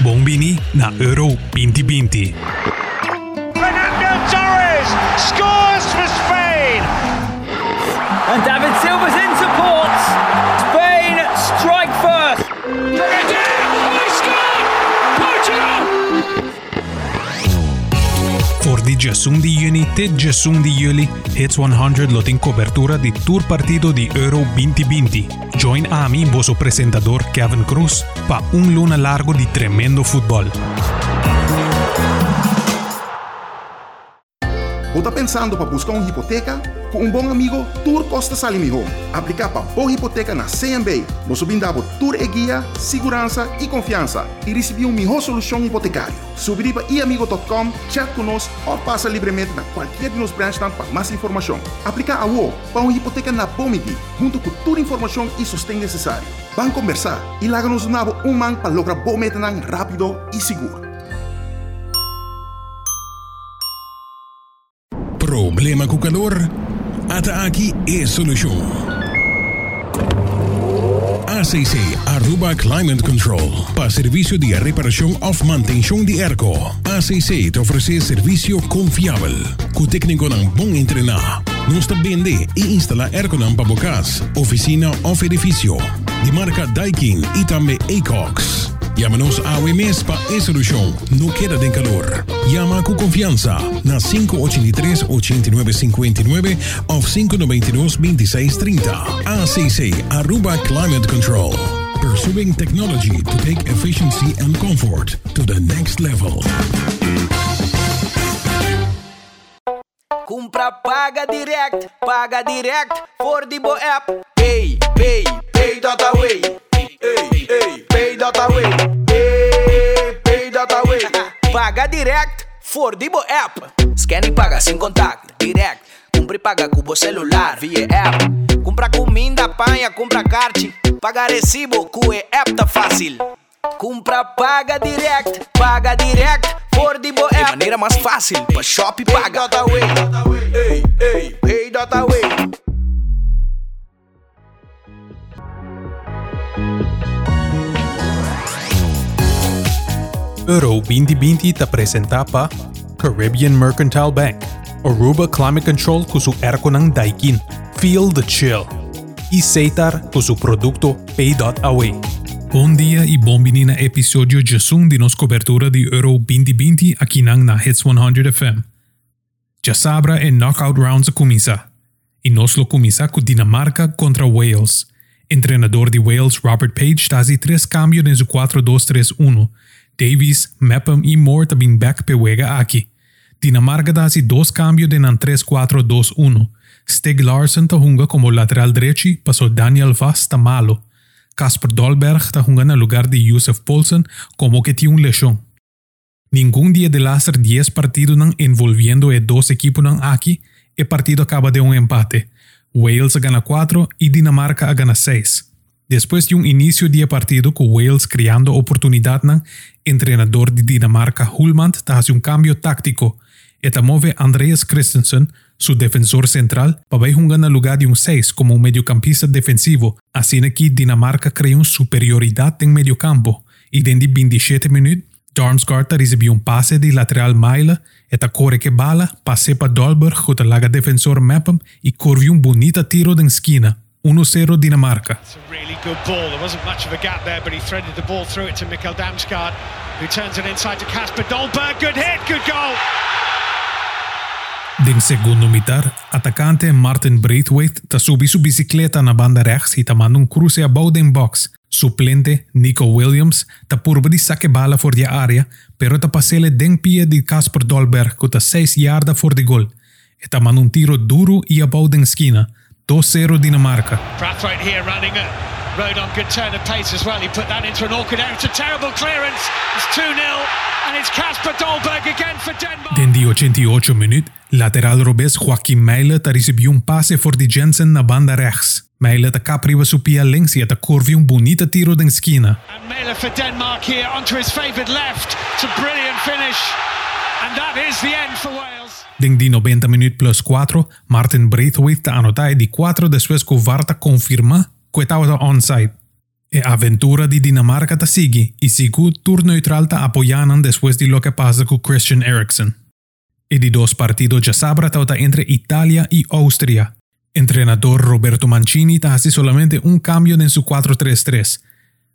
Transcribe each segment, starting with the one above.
Bombini na Euro 2020. Fernando Torres scores for Spain. And David Silva's Voor di Juni te Gesung di Juli, Hits 100 lo tem cobertura di tour partido di Euro 2020. Join a mí, vosso presentador Kevin Cruz, pa un luna largo di tremendo fútbol. Ou tá pensando para buscar uma hipoteca? Com um bom amigo, Tour Costa Salimi Home. Aplicar para boa hipoteca na CMB. Nós brindamos Tour e guia, segurança e confiança. E receber uma melhor solução hipotecária. Subir para iamigo.com, chat conosco ou passa livremente na qualquer de nos branches para mais informação. Aplicar a UO para uma hipoteca na Bomigi, junto com toda informação e sustento necessário. Vamos conversar e lá nos nabo um man para lograr bom metanang rápido e seguro. Problema com calor? ataaki is solution. ACC Aruba Climate Control para servicio de reparación of mantención de ERCO. ACC te ofrece servicio confiable, con técnico tan bom entrenar. Nos vende e instala não para bocas, oficina ou edificio. De marca Daikin e também Acox. Llámanos a OMS para esa solución. No queda de calor. Llama con confianza na 583-8959 o 592-2630. ACC Aruba Climate Control. Pursuing technology to take efficiency and comfort to the next level. Compra paga direct, paga direct die bo app. Pay, pay, pay dat away. Hey, hey, pay dat away. Paga direct for Dibo App. Scan e paga sem contacto, direct. Compra e paga cubo celular via app. Compra comida, apanha, compra carte. Paga recibo, QE app tá fácil. Compra, paga direct, paga direct, for Dibo App. De maneira mais fácil, pra shop paga. Ei, Dota Way, ei, ei, ei, Dota Way. Euro 2020 te presenta pa Caribbean Mercantile Bank, Aruba Climate Control com su airco ng Daikin, Feel the Chill, e Seitar com su producto Pay.away. Bom dia e bom na episódio Jasung de nos cobertura de Euro 2020 aqui nang na Hits 100 FM. Já sabra e knockout rounds a começar. E nos lo começa com Dinamarca contra Wales. Entrenador de Wales Robert Page está a três cambios em su 4-2-3-1. Davies, Mepham e Moore também back pewega aqui. Dinamarca dá dois cambios de nan 3-4-2-1. Stig Larsson ta hunga como lateral derecho, passou Daniel Vaz ta malo. Casper Dolberg ta hunga na lugar de Josef Poulsen como que tinha um lesão. Ningún dia de las 10 partidos envolviendo e dos equipos nan aqui, e partido acaba de um empate. Wales gana 4 e Dinamarca gana 6. Después de un inicio de partido con Wales creando oportunidad, nan, entrenador de Dinamarca Hulmand hace un cambio táctico. Eta move Andreas Christensen, su defensor central, para jugar en lugar de un 6 como un mediocampista defensivo, así que Dinamarca creó una superioridad en mediocampo. Y dentro de 27 minutos, Darmsgaard recibió un pase de lateral Maila, eta corre que bala, pase para Dolberg, que laga defensor Mepham, y corrió un bonito tiro de esquina. 1-0 Dinamarca. Den segundo mitar, atacante Martin Braithwaite ta subi su bicicleta na banda rechts e ta manda un cruce a den box. Suplente Nico Williams ta purba di saque bala for die área, pero ta pasele den pie di Casper Dolberg que ta 6 yarda for de gol. E ta manda un tiro duro e a den esquina. 2-0 Dinamarca. Brathwaite here running it. Rode on good turn of pace as well. He put that into an awkward area. It's a terrible clearance. It's 2 0. And it's Casper Dolberg again for Denmark. Den di 88 minut, lateral robes Joaquim Meile ta recebiu un pase for di Jensen na banda rechts. Meile ta capriva su pia links e ta corvi un bonita tiro den esquina. And Mailer for Denmark here onto his favoured left. It's a brilliant finish. And that is the end for Wales. Den di 90 minut plus 4, Martin Braithwaite ta anotai di 4 después que VAR ta confirma que estaba onside. E aventura de Dinamarca ta sigue y sigu tour neutral apoyanan después de lo que pasa con Christian Eriksen. E de dos partidos ya sabra ta entre Italia y Austria. Entrenador Roberto Mancini ta hace solamente un cambio en su 4-3-3.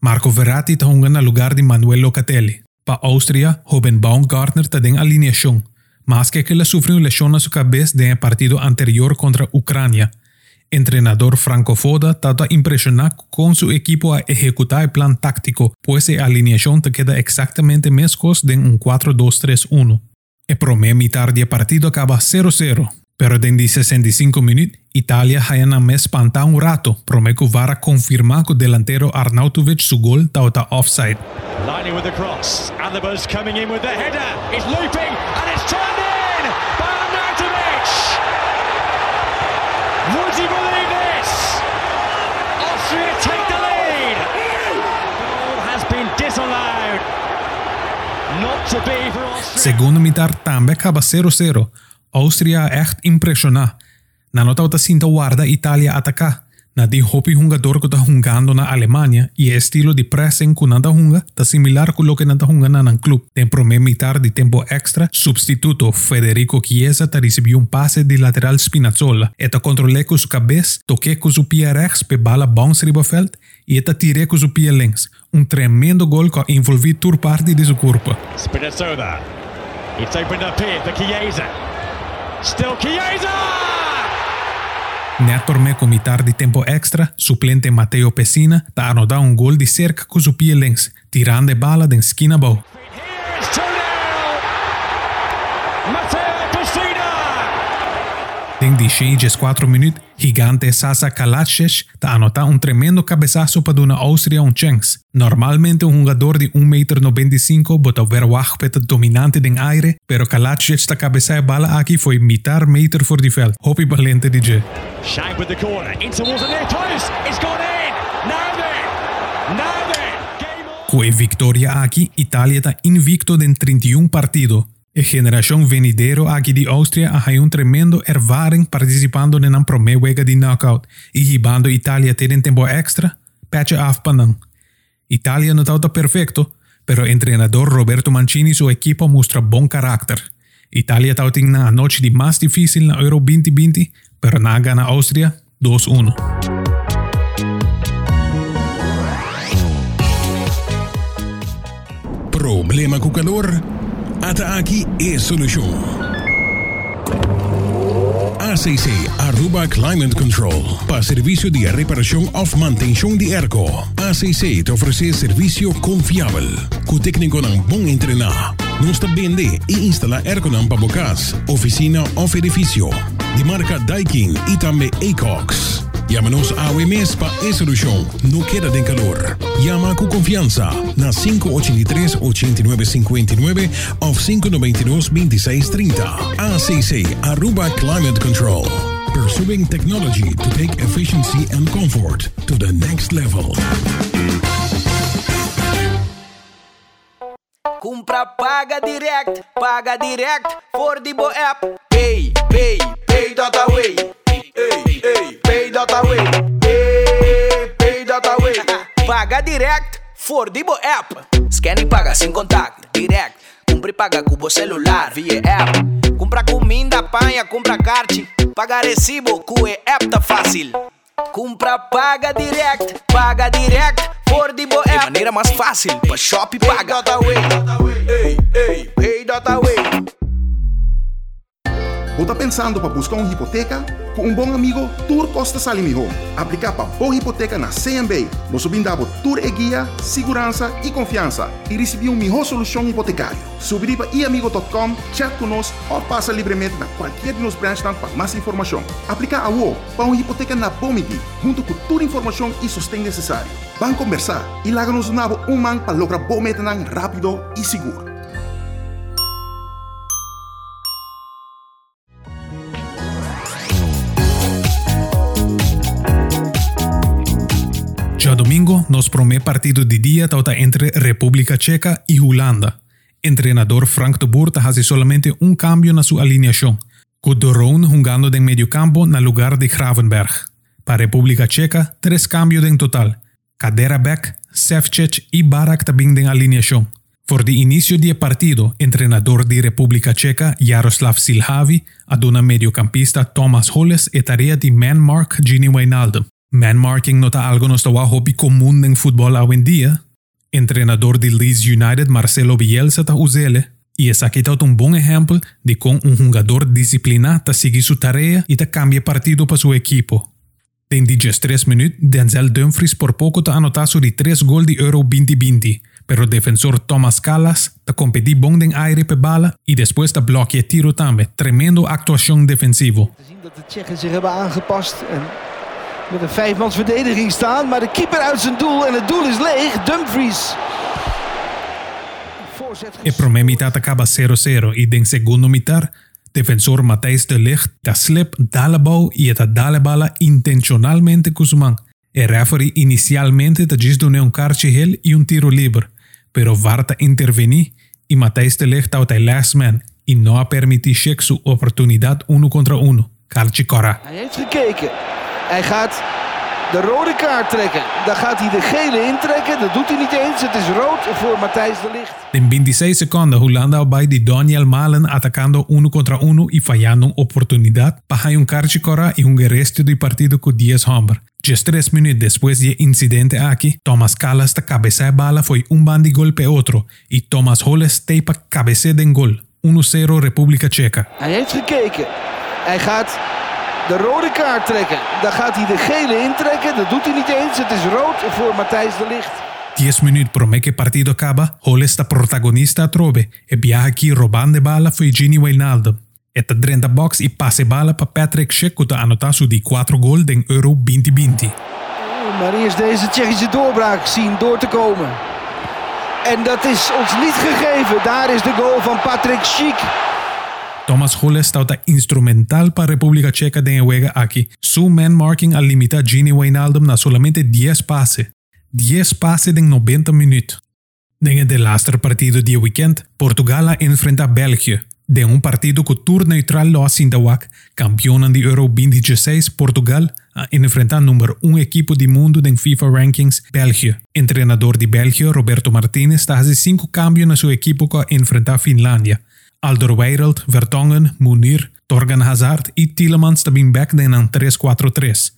Marco Verratti ta en lugar de Manuel Locatelli. Pa Austria, joven Baumgartner ta den alineación, más que que le sufrió lesión a su cabeza en el partido anterior contra Ucrania – entrenador Franco Foda trata impresionar con su equipo a ejecutar el plan táctico, pues la alineación te queda exactamente mescos de un 4-2-3-1. El promedio mitad de partido acaba 0-0, pero desde 65 minutos, Italia haya me espanta un rato, promedio vara confirmar con delantero Arnautovic su gol tauta offside. Lining with the cross, and the buzz coming in with the header, it's looping, and it's turned in by Arnautovic! Would you believe this? Austria take the lead! Goal has been disallowed. Not to be for Austria. Segunda mitad também acaba 0-0. Austria echt impressiona. Na nota outra cinta guarda Itália atacar. Na di hopi jogador que está jugando na Alemanha e estilo de pressing que nada junga está similar com que nada junga na nan club. Tem primeiro mitad de tempo extra, substituto Federico Chiesa está recebeu um passe de lateral Spinazzola. Eta controlé com cabeça, toquei com seu pé rechts pe bala bounce ribafeld e eta tirei com pé links. Um tremendo gol que envolvi toda parte de seu corpo. Spinazzola. It's opened up here for Chiesa. Still Neator Mekomitar de tempo extra, suplente Mateo Pessina, ta ano dá um gol de cerca com o pie tirando bala de esquina bom. Tem de 6 4 minutos, gigante Sasa Kalacic está anotando um tremendo cabeçazo para dar a Áustria um chance. Normalmente um jogador de 1,95m bota ver wachpeta dominante den aire, pero Kalacic está cabecear a bala aqui foi mitad meter voor die veld. Hopi valente DJ. Shag with the corner, in towards the near post. It's gone in. Now then. Now then. Game on. Com a vitória aqui, Itália está invicto em 31 partidos. A geração venidero aqui de Áustria ha um tremendo ervaring participando na primeira wega de knockout e ribando Itália ter em tempo extra, patch af panang. Itália não está perfeito, pero o treinador Roberto Mancini e sua equipa mostra bom caráter. Itália está na noite de mais difícil na Euro 2020, pero na gana Áustria 2-1. Problema com o calor? Ata aqui é solução. ACC Aruba Climate Control para serviço de reparação ou manutenção de airco. ACC te oferece serviço confiável, com técnico bom entrenar. Nós também vende e instala airco não para casa, oficina ou edifício. De marca Daikin e também Acox. Llámanos a OMS para esa solución. No queda de calor. Llama con confianza na 583-8959 o 592-2630. ACC Aruba Climate Control. Pursuing technology to take efficiency and comfort to the next level. Compra paga direct, paga direct die bo app. Pay, pay, pay dat away. Hey, hey, Hey, pay dat away. paga direct voor die bo app. Scan e paga sem contato, direct. Compra e paga com o celular via app. Compra comida, panha, compra kart. Paga recibo com o app tá fácil. Compra, paga direct, paga direct voor die bo app. De maneira mais fácil, para shop e paga. Ei, ei. Você está pensando para buscar uma hipoteca? Com um bom amigo, Tour Costa Salimihon. Aplicar para boa hipoteca na CMB. Nós brindamos Tour e guia, segurança e confiança. E receber uma melhor solução hipotecária. Subir para iamigo.com, chat conosco ou passa livremente na qualquer de nos branches para mais informação. Aplicar a UO para uma hipoteca na Bomiti, junto com toda informação e sustento necessário. Vamos conversar e larga-nos um man para lograr bom meta rápido e seguro. Domingo, nos primeiro partido de dia está entre República Checa e Holanda. Entrenador Frank de Boer hace solamente um cambio na sua alineação, com Doron jugando de medio campo na lugar de Gravenberg. Para República Checa, três cambios em total. Cadera Beck, Sefcich y Barak tabing den alineación. Por de inicio del partido, entrenador de República Checa Jaroslav Silhavi aduna mediocampista Thomas Holles e tarea de man-mark Gini Wijnaldum. Man-marking nota algo no está hobby común en fútbol hoy en día. Entrenador de Leeds United Marcelo Bielsa ta usele e essa aqui está um bom exemplo de como um jogador disciplinado sigue sua tarefa e cambia partido para sua equipe. Em 13 minutos, Denzel Dumfries por pouco ta anotasse de 3 gols de Euro 2020, pero defensor Thomas Callas ta competi bom den aire pe bala e depois ta bloqueia tiro também. Tremendo actuação defensivo. Met een vijfmans verdediging staan. Maar de keeper uit zijn doel en het doel is leeg. Dumfries. Voorzet E prome mitad acaba 0-0 e den segundo mitad, defensor Matthijs de Ligt ta slip dale bal e ta dale bala intencionalmente Kuzman. E referee inicialmente ta gis done un cartje heel e un tiro libre, pero VAR ta interveni e Matthijs de Ligt ta last man e não a permiti check su oportunidad uno contra uno. Cartje Cora. Hij heeft gekeken. Hij gaat de rode kaart trekken. Dan gaat hij de gele intrekken. Dat doet hij niet eens. Het is rood voor Matthijs de Ligt. En 26 segundos, Holanda bij de Daniel Malen atacando uno contra uno y fallando una oportunidad para cora y un resto del partido con 10 hombres. Just tres minutos después del incidente aquí, Thomas Callas de cabeza de bala fue un bandi golpe otro y Thomas Holles tepa cabeza de gol. 1-0 República Checa. Hij heeft gekeken. Hij gaat de rode kaart trekken. Dan gaat hij de gele intrekken. Dat doet hij niet eens. Het is rood voor Matthijs de Ligt. 10 minutos promete que partido acaba, Holles está protagonista a trove e viaja robando bala foi Gini Wijnaldum. Eta drenta box e passe bala para Patrick Schick que anotar su di 4 gol den Euro 2020. Maar eerst deze Tsjechische doorbraak zien door te komen. En dat is ons niet gegeven. Daar is de goal van Patrick Schiek. Thomas Holles está instrumental para República Checa de juega aquí. Su man marking al limita Gini Wijnaldum na solamente 10 pases. 10 pases en 90 minutos. En el laatste partido de weekend, Portugal enfrenta a België. De un partido que tour neutral lo Sindawak, campeón de Euro 2016, Portugal a enfrentar número 1 equipo de mundo en FIFA Rankings, België. Entrenador de België, Roberto Martinez, está hace 5 cambios en su equipo que enfrentar Finlandia. Alderweireld, Vertonghen, Munir, Torgan Hazard y Tielemans também back en een 3-4-3.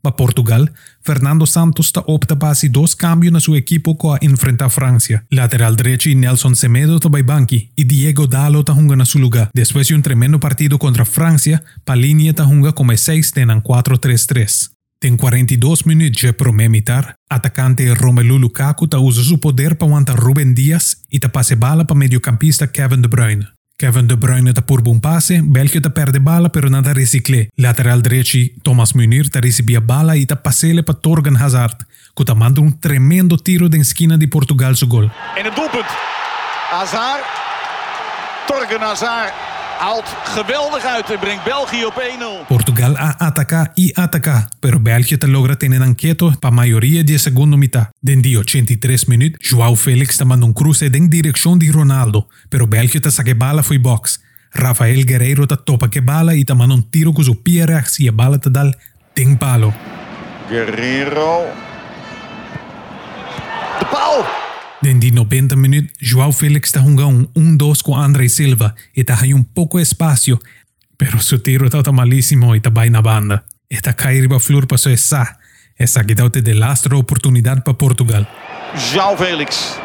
Para Portugal, Fernando Santos está opta para hacer dos cambios en su equipo que enfrenta a Francia. Lateral derecho y Nelson Semedo está banqui y Diego Dalo está en su lugar. Después de un tremendo partido contra Francia, Palinha está jugando como 6 en 4-3-3. En 42 minutos de promemitar, atacante Romelu Lukaku ta usa su poder para aguantar Ruben Díaz y ta pase bala para mediocampista Kevin De Bruyne. Kevin De Bruyne të purbun passe, belki të perde bala për në të resikle. Lateral direito, Thomas Munir të recebia bala e të passele para Torgan Hazard, que të manda um tremendo tiro da esquina de Portugal su gol. E o dupët, Hazard, Torgan Hazard haalt geweldig uit en brengt België op 1-0. Portugal a ataca y ataca, pero België te logra tener anquieto pa mayoría de segundo mitad. Den die 83 minutos, Joao Félix te manda un cruce en dirección de Ronaldo, pero België te saque bala foi box. Rafael Guerreiro te topa que bala y te manda un tiro con su pie rechts y a bala te dal ten palo. Guerrero. De paal. Dendi 90 minutos, João Félix está um 1-2 com André Silva e está aí um pouco espaço, pero o tiro está malíssimo e está bem na banda. Está Caíba Flor passou essa, essa que dá de lastro oportunidade para Portugal. João Félix,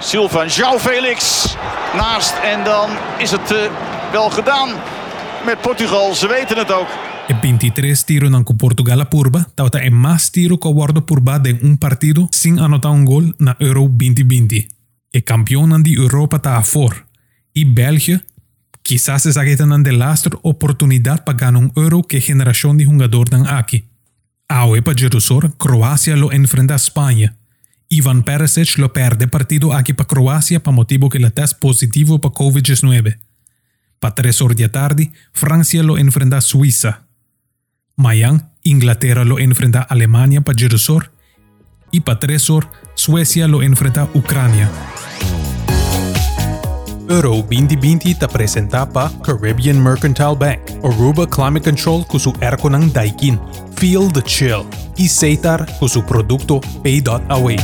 Silva, João Félix, naast en dan is het uh, wel gedaan met Portugal, ze weten het ook. E 23 tiros en Portugal a purba, tauta en más tiro que guardo purba de un partido sin anotar un gol na Euro 2020. E campeón de Europa ta a for. Y België, quizás es agitan de lastre oportunidad para ganar un Euro que generación de jugador dan aquí. Ahora para Jerusalén, Croacia lo enfrenta a España. Ivan Perisic lo perde partido aquí para Croacia para motivo que la test positivo para COVID-19. Para 3 horas de tarde, Francia lo enfrenta a Suiza. Mañana, Inglaterra lo enfrenta a Alemania para Jerusalén. Y para 3 horas, Suecia lo enfrenta Ucrania. Euro 2020 te presenta pa Caribbean Mercantile Bank, Aruba Climate Control kusu erko ng Daikin. Feel the chill. y Seitar con su producto Pay Away.